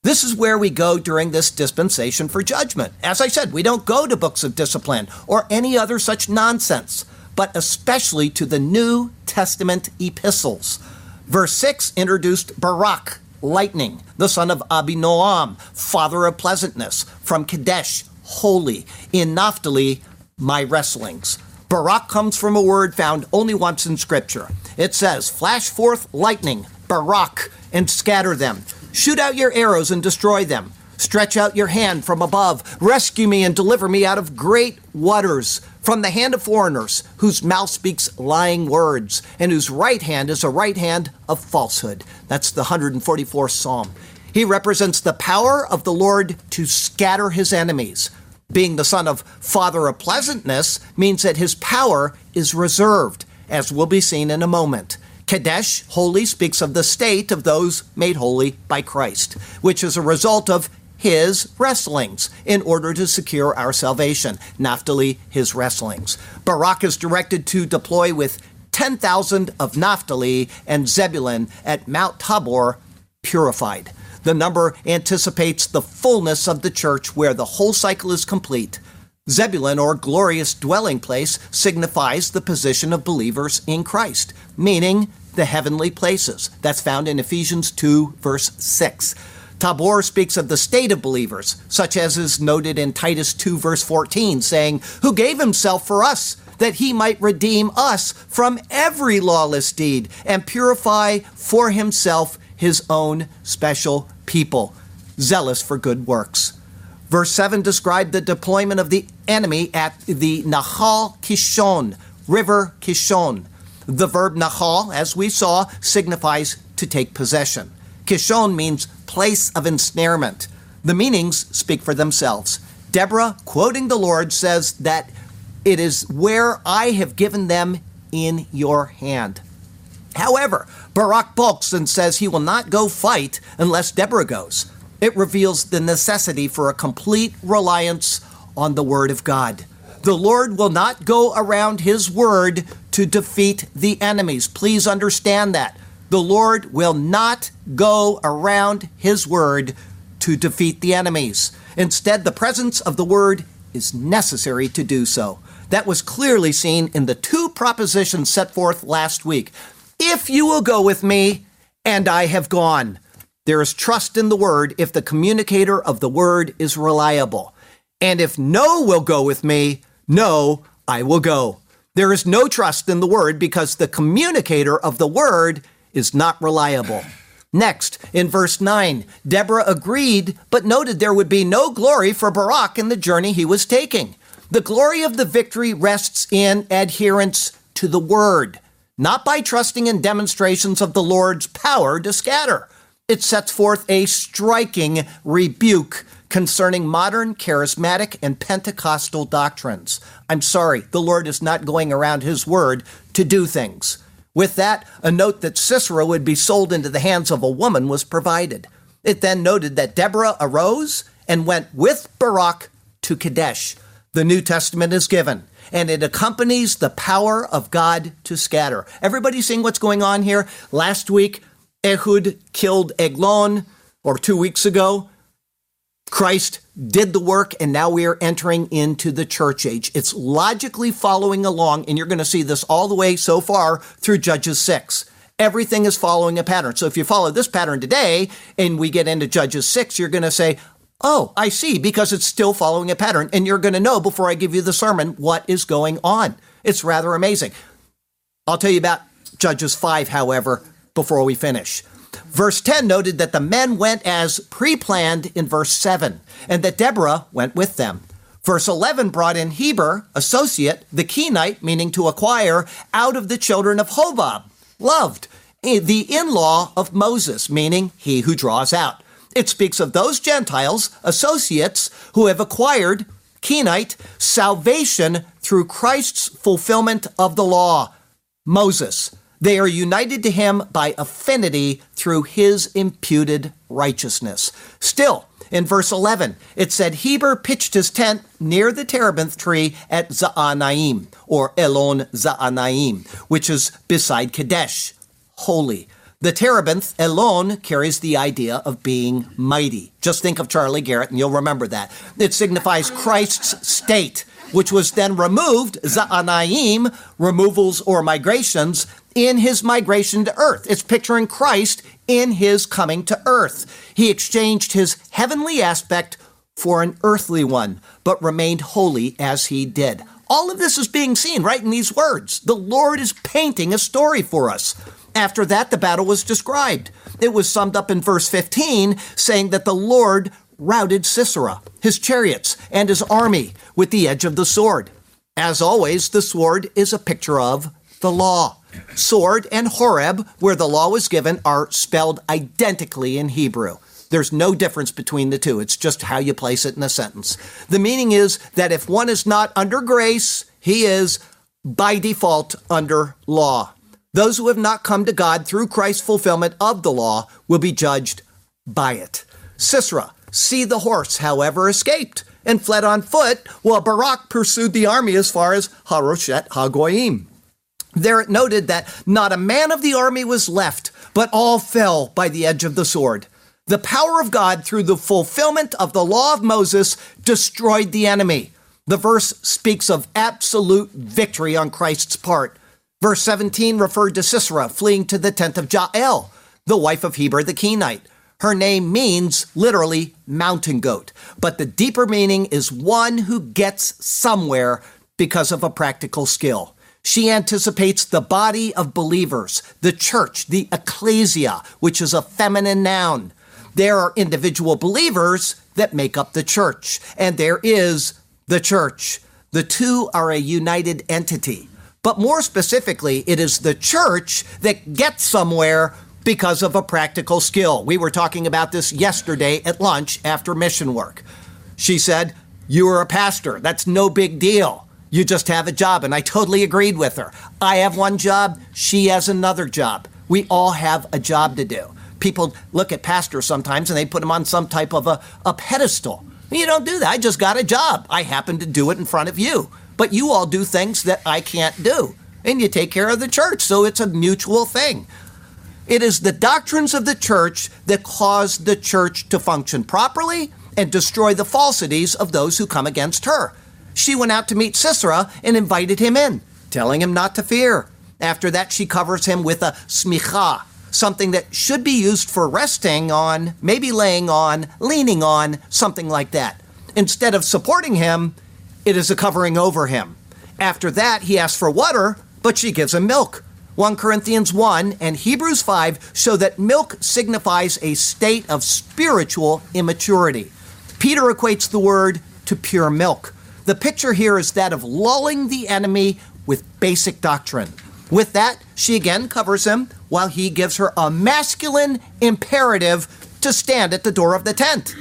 This is where we go during this dispensation for judgment. As I said, we don't go to books of discipline or any other such nonsense, but especially to the New Testament epistles. Verse 6 introduced Barak, lightning, the son of Abinoam, father of pleasantness, from Kadesh, holy, in Naphtali, my wrestlings. Barak comes from a word found only once in Scripture. It says, Flash forth lightning, Barak, and scatter them. Shoot out your arrows and destroy them. Stretch out your hand from above. Rescue me and deliver me out of great waters. From the hand of foreigners, whose mouth speaks lying words, and whose right hand is a right hand of falsehood. That's the 144th Psalm. He represents the power of the Lord to scatter his enemies. Being the son of Father of Pleasantness means that his power is reserved, as will be seen in a moment. Kadesh, holy, speaks of the state of those made holy by Christ, which is a result of his wrestlings in order to secure our salvation. Naphtali, his wrestlings. Barak is directed to deploy with 10,000 of Naphtali and Zebulun at Mount Tabor, purified. The number anticipates the fullness of the church where the whole cycle is complete. Zebulun, or glorious dwelling place, signifies the position of believers in Christ, meaning the heavenly places. That's found in Ephesians 2, verse 6. Tabor speaks of the state of believers, such as is noted in Titus 2, verse 14, saying, Who gave himself for us, that he might redeem us from every lawless deed and purify for himself his own special people, zealous for good works. Verse 7 described the deployment of the enemy at the Nahal Kishon, River Kishon. The verb Nahal, as we saw, signifies to take possession. Kishon means place of ensnarement. The meanings speak for themselves. Deborah, quoting the Lord, says that it is where I have given them in your hand. However, Barak balks and says he will not go fight unless Deborah goes. It reveals the necessity for a complete reliance on the Word of God. The Lord will not go around His Word to defeat the enemies. Please understand that. The Lord will not go around His Word to defeat the enemies. Instead, the presence of the Word is necessary to do so. That was clearly seen in the two propositions set forth last week. If you will go with me, and I have gone. There is trust in the word if the communicator of the word is reliable. And if no will go with me, no, I will go. There is no trust in the word because the communicator of the word is not reliable. Next, in verse 9, Deborah agreed, but noted there would be no glory for Barak in the journey he was taking. The glory of the victory rests in adherence to the word, not by trusting in demonstrations of the Lord's power to scatter. It sets forth a striking rebuke concerning modern charismatic and Pentecostal doctrines. I'm sorry, the Lord is not going around his word to do things. With that, a note that Sisera would be sold into the hands of a woman was provided. It then noted that Deborah arose and went with Barak to Kadesh. The New Testament is given, and it accompanies the power of God to scatter. Everybody seeing what's going on here? Last week, Ehud killed Eglon, or two weeks ago, Christ did the work, and now we are entering into the church age. It's logically following along, and you're going to see this all the way so far through Judges 6. Everything is following a pattern. So if you follow this pattern today and we get into Judges 6, you're going to say, Oh, I see, because it's still following a pattern. And you're going to know before I give you the sermon what is going on. It's rather amazing. I'll tell you about Judges 5, however, before we finish. Verse 10 noted that the men went as pre planned in verse 7, and that Deborah went with them. Verse 11 brought in Heber, associate, the Kenite, meaning to acquire, out of the children of Hobab, loved, eh, the in law of Moses, meaning he who draws out. It speaks of those Gentiles, associates, who have acquired, Kenite, salvation through Christ's fulfillment of the law, Moses. They are united to him by affinity through his imputed righteousness. Still, in verse 11, it said Heber pitched his tent near the terebinth tree at Zaanaim, or Elon Zaanaim, which is beside Kadesh, holy. The terebinth, Elon, carries the idea of being mighty. Just think of Charlie Garrett and you'll remember that. It signifies Christ's state, which was then removed, Zaanaim, removals or migrations, in his migration to earth. It's picturing Christ in his coming to earth. He exchanged his heavenly aspect for an earthly one, but remained holy as he did. All of this is being seen right in these words. The Lord is painting a story for us. After that, the battle was described. It was summed up in verse 15, saying that the Lord routed Sisera, his chariots, and his army with the edge of the sword. As always, the sword is a picture of the law. Sword and Horeb, where the law was given, are spelled identically in Hebrew. There's no difference between the two. It's just how you place it in a sentence. The meaning is that if one is not under grace, he is by default under law. Those who have not come to God through Christ's fulfillment of the law will be judged by it. Sisera, see the horse, however, escaped and fled on foot, while Barak pursued the army as far as Haroshet Hagoyim. There it noted that not a man of the army was left, but all fell by the edge of the sword. The power of God through the fulfillment of the law of Moses destroyed the enemy. The verse speaks of absolute victory on Christ's part. Verse 17 referred to Sisera fleeing to the tent of Jael, the wife of Heber the Kenite. Her name means literally mountain goat, but the deeper meaning is one who gets somewhere because of a practical skill. She anticipates the body of believers, the church, the ecclesia, which is a feminine noun. There are individual believers that make up the church, and there is the church. The two are a united entity. But more specifically, it is the church that gets somewhere because of a practical skill. We were talking about this yesterday at lunch after mission work. She said, You are a pastor. That's no big deal. You just have a job. And I totally agreed with her. I have one job, she has another job. We all have a job to do people look at pastors sometimes and they put them on some type of a, a pedestal. You don't do that. I just got a job. I happen to do it in front of you. But you all do things that I can't do. And you take care of the church. So it's a mutual thing. It is the doctrines of the church that cause the church to function properly and destroy the falsities of those who come against her. She went out to meet Sisera and invited him in, telling him not to fear. After that, she covers him with a smicha, something that should be used for resting on, maybe laying on, leaning on, something like that. Instead of supporting him, it is a covering over him. After that, he asks for water, but she gives him milk. 1 Corinthians 1 and Hebrews 5 show that milk signifies a state of spiritual immaturity. Peter equates the word to pure milk. The picture here is that of lulling the enemy with basic doctrine. With that, she again covers him while he gives her a masculine imperative to stand at the door of the tent.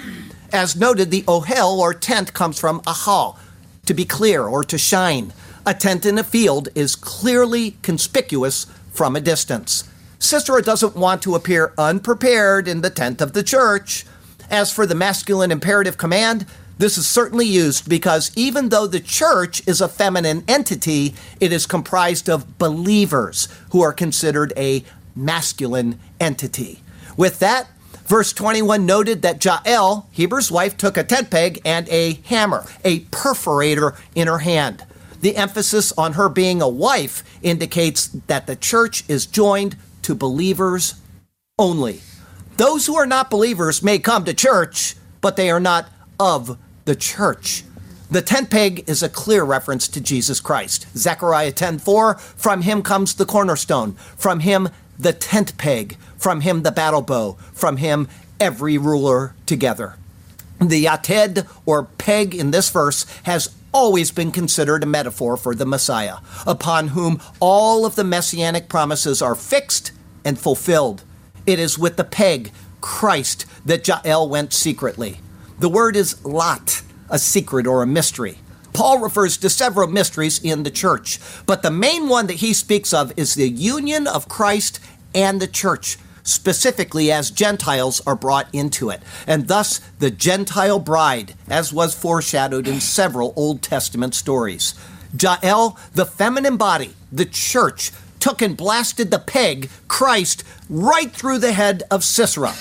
As noted, the ohel or tent comes from ahal, to be clear or to shine. A tent in a field is clearly conspicuous from a distance. Sisera doesn't want to appear unprepared in the tent of the church. As for the masculine imperative command, this is certainly used because even though the church is a feminine entity, it is comprised of believers who are considered a masculine entity. With that, verse 21 noted that Jael, Heber's wife, took a tent peg and a hammer, a perforator in her hand. The emphasis on her being a wife indicates that the church is joined to believers only. Those who are not believers may come to church, but they are not of the church. The tent peg is a clear reference to Jesus Christ. Zechariah 10:4, from him comes the cornerstone, from him the tent peg, from him the battle bow, from him every ruler together. The yated or peg in this verse has always been considered a metaphor for the Messiah, upon whom all of the messianic promises are fixed and fulfilled. It is with the peg, Christ, that Jael went secretly. The word is lot, a secret or a mystery. Paul refers to several mysteries in the church, but the main one that he speaks of is the union of Christ and the church, specifically as Gentiles are brought into it, and thus the Gentile bride, as was foreshadowed in several Old Testament stories. Jael, the feminine body, the church, took and blasted the peg, Christ, right through the head of Sisera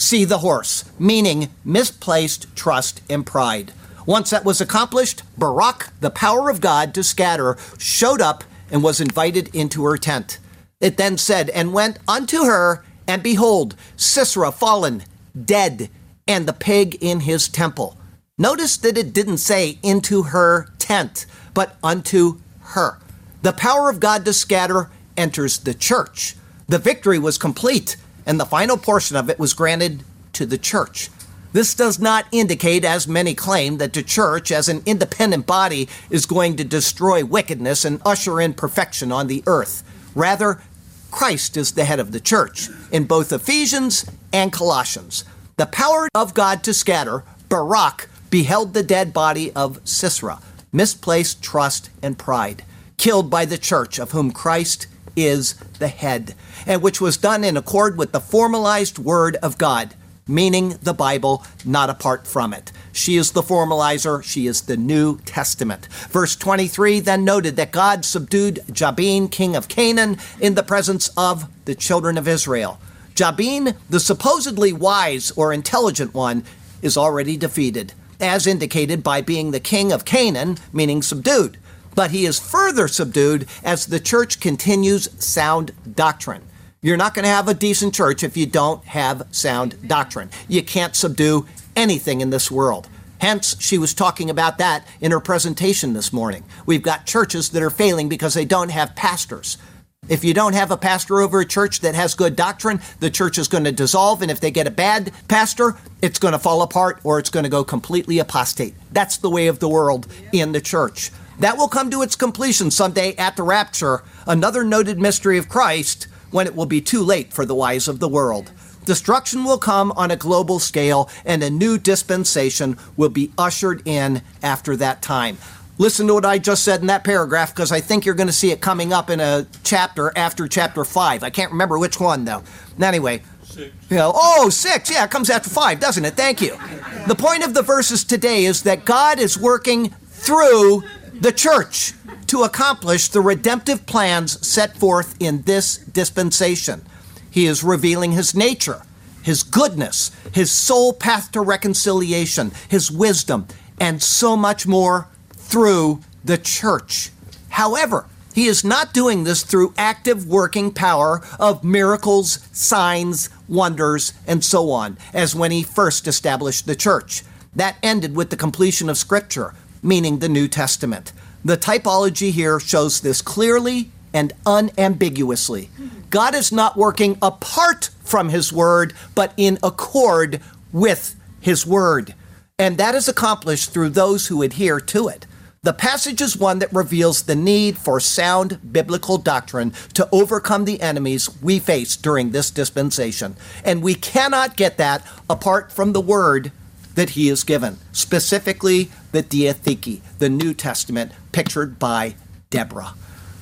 see the horse, meaning misplaced trust and pride. Once that was accomplished, Barak, the power of God to scatter, showed up and was invited into her tent. It then said, And went unto her, and behold, Sisera fallen, dead, and the pig in his temple. Notice that it didn't say into her tent, but unto her. The power of God to scatter enters the church. The victory was complete and the final portion of it was granted to the church. This does not indicate, as many claim, that the church, as an independent body, is going to destroy wickedness and usher in perfection on the earth. Rather, Christ is the head of the church in both Ephesians and Colossians. The power of God to scatter, Barak beheld the dead body of Sisera, misplaced trust and pride, killed by the church of whom Christ is the head, and which was done in accord with the formalized word of God, meaning the Bible, not apart from it. She is the formalizer, she is the New Testament. Verse 23 then noted that God subdued Jabin, king of Canaan, in the presence of the children of Israel. Jabin, the supposedly wise or intelligent one, is already defeated, as indicated by being the king of Canaan, meaning subdued. But he is further subdued as the church continues sound doctrine. You're not going to have a decent church if you don't have sound doctrine. You can't subdue anything in this world. Hence, she was talking about that in her presentation this morning. We've got churches that are failing because they don't have pastors. If you don't have a pastor over a church that has good doctrine, the church is going to dissolve. And if they get a bad pastor, it's going to fall apart or it's going to go completely apostate. That's the way of the world in the church. That will come to its completion someday at the rapture, another noted mystery of Christ when it will be too late for the wise of the world. Destruction will come on a global scale, and a new dispensation will be ushered in after that time. Listen to what I just said in that paragraph because I think you're going to see it coming up in a chapter after chapter five. I can't remember which one though. Anyway, Six. You know, oh, six. Yeah, it comes after five, doesn't it? Thank you. The point of the verses today is that God is working through the church to accomplish the redemptive plans set forth in this dispensation. He is revealing his nature, his goodness, his sole path to reconciliation, his wisdom, and so much more through the church. However, he is not doing this through active working power of miracles, signs, wonders, and so on, as when he first established the church. That ended with the completion of Scripture, meaning the New Testament. The typology here shows this clearly and unambiguously. God is not working apart from His Word, but in accord with His Word. And that is accomplished through those who adhere to it. The passage is one that reveals the need for sound biblical doctrine to overcome the enemies we face during this dispensation. And we cannot get that apart from the Word that he is given, specifically the Diatheke, the New Testament, pictured by Deborah.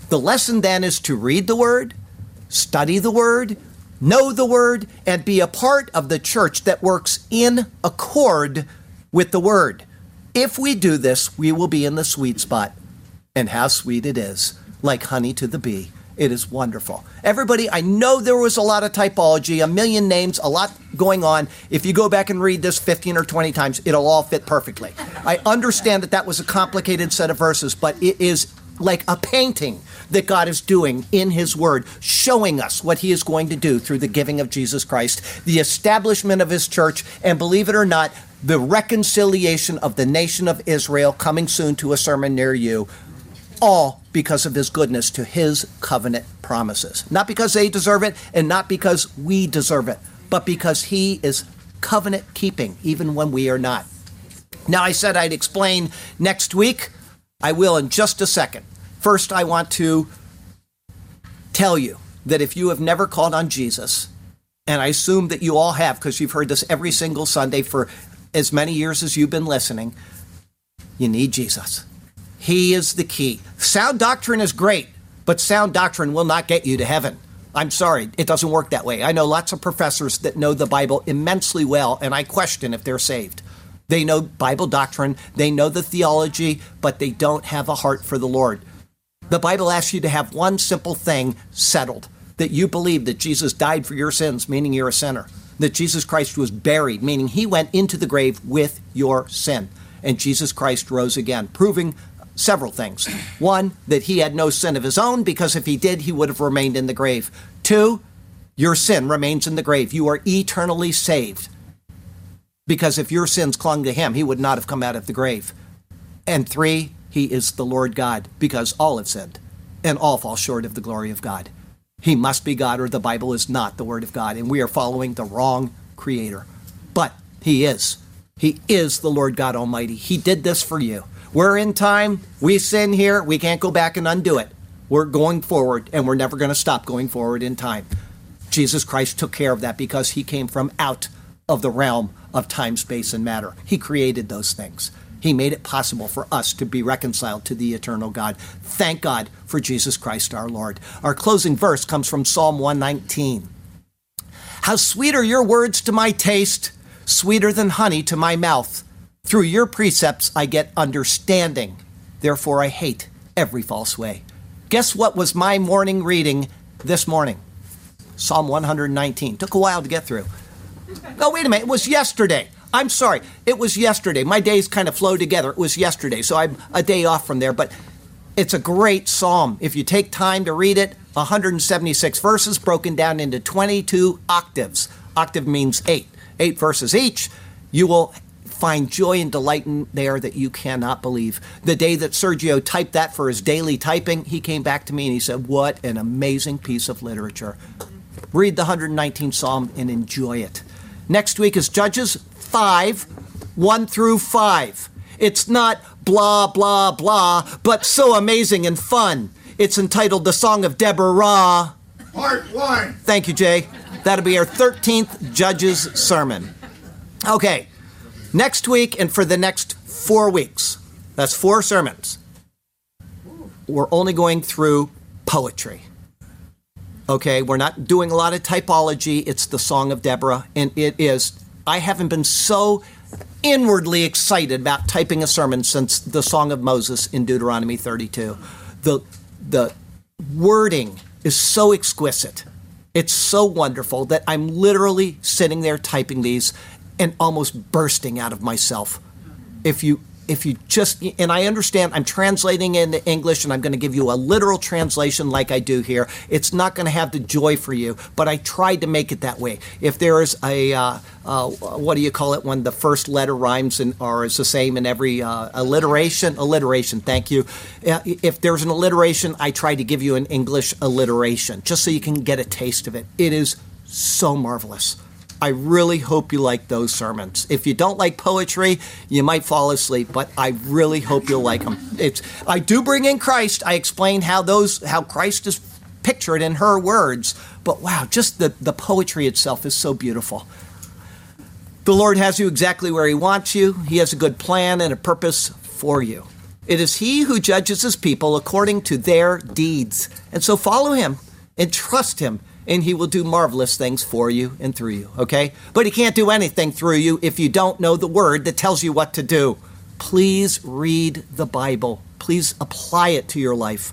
The lesson then is to read the Word, study the Word, know the Word, and be a part of the church that works in accord with the Word. If we do this, we will be in the sweet spot. And how sweet it is, like honey to the bee. It is wonderful. Everybody, I know there was a lot of typology, a million names, a lot going on. If you go back and read this 15 or 20 times, it'll all fit perfectly. I understand that that was a complicated set of verses, but it is like a painting that God is doing in His Word, showing us what He is going to do through the giving of Jesus Christ, the establishment of His church, and believe it or not, the reconciliation of the nation of Israel coming soon to a sermon near you all because of his goodness to his covenant promises. Not because they deserve it and not because we deserve it, but because he is covenant keeping, even when we are not. Now, I said I'd explain next week. I will in just a second. First, I want to tell you that if you have never called on Jesus, and I assume that you all have because you've heard this every single Sunday for as many years as you've been listening, you need Jesus. He is the key. Sound doctrine is great, but sound doctrine will not get you to heaven. I'm sorry, it doesn't work that way. I know lots of professors that know the Bible immensely well, and I question if they're saved. They know Bible doctrine, they know the theology, but they don't have a heart for the Lord. The Bible asks you to have one simple thing settled that you believe that Jesus died for your sins, meaning you're a sinner, that Jesus Christ was buried, meaning he went into the grave with your sin, and Jesus Christ rose again, proving several things. One, that he had no sin of his own, because if he did, he would have remained in the grave. Two, your sin remains in the grave. You are eternally saved. Because if your sins clung to him, he would not have come out of the grave. And three, he is the Lord God, because all have sinned, and all fall short of the glory of God. He must be God, or the Bible is not the Word of God, and we are following the wrong Creator. But He is. He is the Lord God Almighty. He did this for you. We're in time. We sin here. We can't go back and undo it. We're going forward, and we're never going to stop going forward in time. Jesus Christ took care of that because he came from out of the realm of time, space, and matter. He created those things. He made it possible for us to be reconciled to the eternal God. Thank God for Jesus Christ our Lord. Our closing verse comes from Psalm 119. How sweet are your words to my taste, sweeter than honey to my mouth. Through your precepts I get understanding. Therefore I hate every false way. Guess what was my morning reading this morning? Psalm 119. Took a while to get through. No, wait a minute. It was yesterday. I'm sorry. It was yesterday. My days kind of flow together. It was yesterday. So I'm a day off from there. But it's a great psalm. If you take time to read it, 176 verses broken down into 22 octaves. Octave means eight, eight verses each. You will find joy and delight in there that you cannot believe. The day that Sergio typed that for his daily typing, he came back to me and he said, What an amazing piece of literature. Read the 119th Psalm and enjoy it. Next week is Judges 5, 1 through 5. It's not blah, blah, blah, but so amazing and fun. It's entitled The Song of Deborah. Part 1. Thank you, Jay. That'll be our 13th Judges sermon. Okay, next week and for the next four weeks, that's four sermons, we're only going through poetry. Okay, we're not doing a lot of typology. It's the Song of Deborah, and it is. I haven't been so inwardly excited about typing a sermon since the Song of Moses in Deuteronomy 32. The the wording is so exquisite. It's so wonderful that I'm literally sitting there typing these and almost bursting out of myself. If you if you just and I understand I'm translating into English and I'm going to give you a literal translation like I do here. It's not going to have the joy for you, but I tried to make it that way. If there is a uh, uh, what do you call it when the first letter rhymes and or is the same in every uh, alliteration? Alliteration. Thank you. Uh, if there's an alliteration, I try to give you an English alliteration just so you can get a taste of it. It is so marvelous. I really hope you like those sermons. If you don't like poetry, you might fall asleep, but I really hope you'll like them. It's I do bring in Christ. I explain how those how Christ is pictured in her words, but wow, just the, the poetry itself is so beautiful. The Lord has you exactly where He wants you. He has a good plan and a purpose for you. It is He who judges His people according to their deeds. And so follow Him and trust Him and he will do marvelous things for you and through you, okay? But he can't do anything through you if you don't know the word that tells you what to do. Please read the Bible. Please apply it to your life,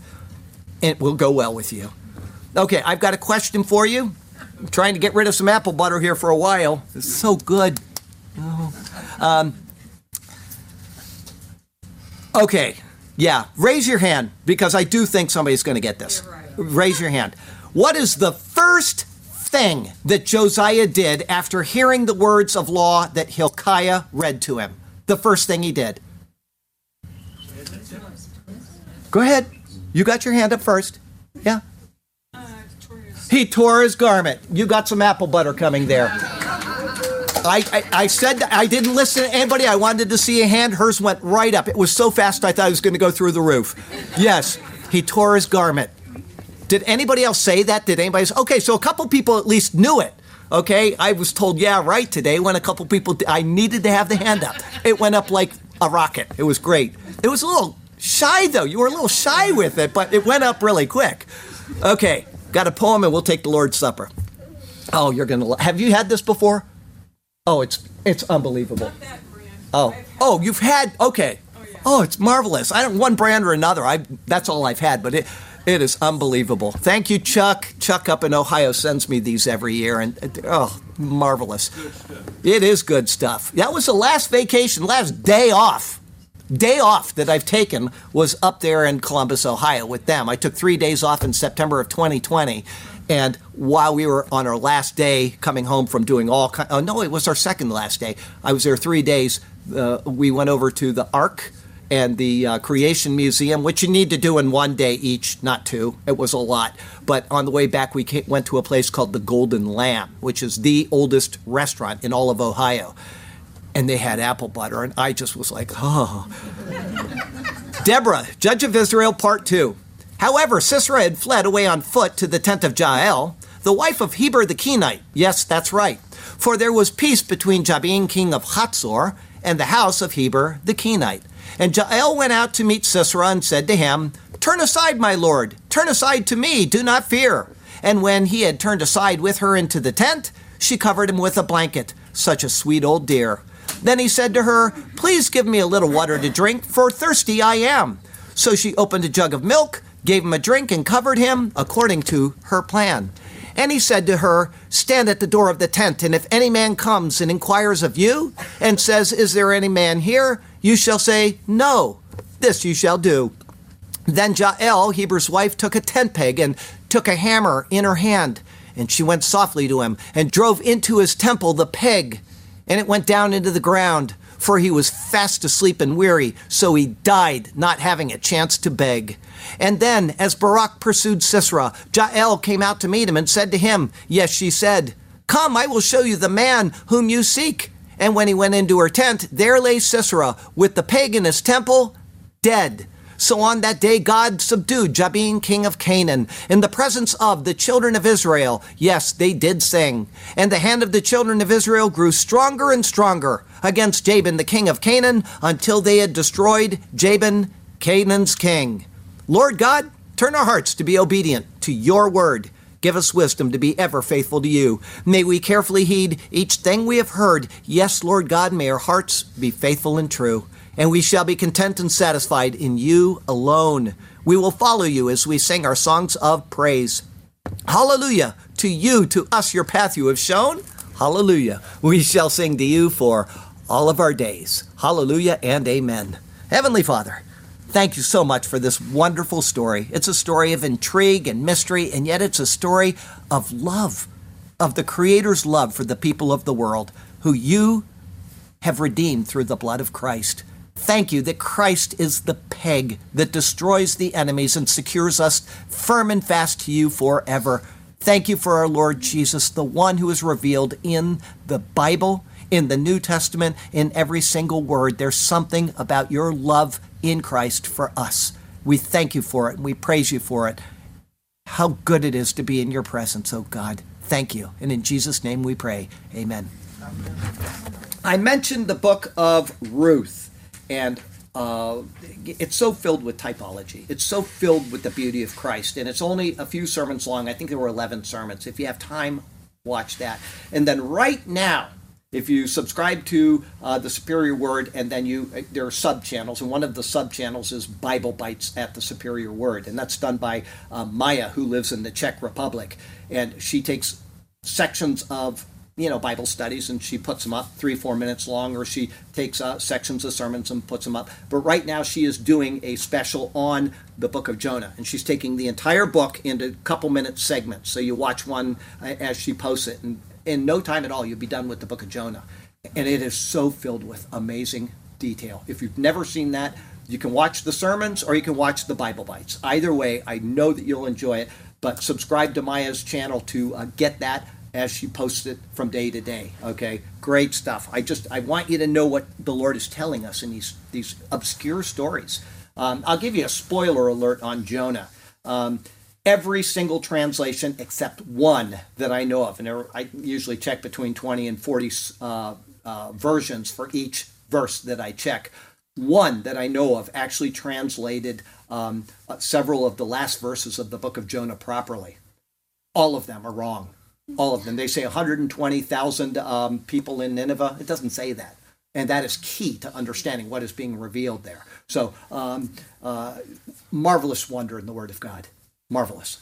and it will go well with you. Okay, I've got a question for you. I'm trying to get rid of some apple butter here for a while. It's so good. Oh. Um, okay, yeah, raise your hand because I do think somebody's going to get this. Raise your hand. What is the first thing that Josiah did after hearing the words of law that Hilkiah read to him? The first thing he did. Go ahead. You got your hand up first. Yeah. He tore his garment. You got some apple butter coming there. I, I, I, said I didn't listen to anybody. I wanted to see a hand. Hers went right up. It was so fast I thought it was going to go through the roof. Yes, he tore his garment. Did anybody else say that? Did anybody? Say, okay, so a couple people at least knew it. Okay, I was told, yeah, right today when a couple people, I needed to have the hand up. It went up like a rocket. It was great. It was a little shy though. You were a little shy with it, but it went up really quick. Okay, got a poem and we'll take the Lord's Supper. Oh, you're gonna. Have you had this before? Oh, it's it's unbelievable. Oh, oh, you've had okay. Oh, it's marvelous. I don't one brand or another. I that's all I've had, but it it is unbelievable. Thank you, Chuck. Chuck up in Ohio sends me these every year, and oh, marvelous. It is good stuff. That was the last vacation, last day off. Day off that I've taken was up there in Columbus, Ohio with them. I took three days off in September of 2020. And while we were on our last day coming home from doing all, kind, oh, no, it was our second last day. I was there three days. Uh, we went over to the Ark and the uh, Creation Museum, which you need to do in one day each, not two. It was a lot. But on the way back, we went to a place called the Golden Lamb, which is the oldest restaurant in all of Ohio. and they had apple butter, and I just was like, oh. Deborah, judge of Israel, part two. However, Sisera had fled away on foot to the tent of Jael, the wife of Heber the Kenite. Yes, that's right. For there was peace between Jabin, king of Hatzor, and the house of Heber the Kenite. And Jael went out to meet Sisera and said to him, Turn aside, my lord, turn aside to me, do not fear. And when he had turned aside with her into the tent, she covered him with a blanket, such a sweet old dear. Then he said to her, Please give me a little water to drink, for thirsty I am. So she opened a jug of milk, gave him a drink, and covered him according to her plan. And he said to her, Stand at the door of the tent, and if any man comes and inquires of you, and says, Is there any man here? You shall say, No. This you shall do. Then Jael, Heber's wife, took a tent peg and took a hammer in her hand. And she went softly to him and drove into his temple the peg, and it went down into the ground, for he was fast asleep and weary, so he died, not having a chance to beg. And then, as Barak pursued Sisera, Jael came out to meet him and said to him, Yes, she said, Come, I will show you the man whom you seek. And when he went into her tent, there lay Sisera with the paganist temple, dead. So on that day, God subdued Jabin, king of Canaan, in the presence of the children of Israel. Yes, they did sing. And the hand of the children of Israel grew stronger and stronger against Jabin, the king of Canaan, until they had destroyed Jabin, Canaan's king. Lord God, turn our hearts to be obedient to your word. Give us wisdom to be ever faithful to you. May we carefully heed each thing we have heard. Yes, Lord God, may our hearts be faithful and true and we shall be content and satisfied in you alone. We will follow you as we sing our songs of praise. Hallelujah to you, to us, your path you have shown. Hallelujah. We shall sing to you for all of our days. Hallelujah and amen. Heavenly Father, thank you so much for this wonderful story. It's a story of intrigue and mystery, and yet it's a story of love, of the Creator's love for the people of the world who you have redeemed through the blood of Christ. Thank you that Christ is the peg that destroys the enemies and secures us firm and fast to you forever. Thank you for our Lord Jesus, the one who is revealed in the Bible, in the New Testament, in every single word. There's something about your love in Christ for us. We thank you for it and we praise you for it. How good it is to be in your presence, oh God. Thank you. And in Jesus' name we pray. Amen. I mentioned the book of Ruth and uh, it's so filled with typology. It's so filled with the beauty of Christ, and it's only a few sermons long. I think there were 11 sermons. If you have time, watch that. And then right now, if you subscribe to uh, the Superior Word, and then you uh, there are sub channels, and one of the sub channels is Bible Bites at the Superior Word, and that's done by uh, Maya, who lives in the Czech Republic, and she takes sections of you know Bible studies, and she puts them up three four minutes long, or she takes uh, sections of sermons and puts them up. But right now she is doing a special on the Book of Jonah, and she's taking the entire book into couple minute segments. So you watch one uh, as she posts it, and in no time at all you'll be done with the Book of Jonah, and it is so filled with amazing detail. If you've never seen that. You can watch the sermons or you can watch the Bible Bites. Either way, I know that you'll enjoy it. But subscribe to Maya's channel to uh, get that as she posts it from day to day. Okay, great stuff. I just I want you to know what the Lord is telling us in these these obscure stories. Um, I'll give you a spoiler alert on Jonah. Um, every single translation except one that I know of, and there, I usually check between 20 and 40 uh, uh, versions for each verse that I check. One that I know of actually translated um, uh, several of the last verses of the book of Jonah properly. All of them are wrong all of them. They say 120,000 um, people in Nineveh. It doesn't say that. And that is key to understanding what is being revealed there. So, um, uh, marvelous wonder in the Word of God. Marvelous.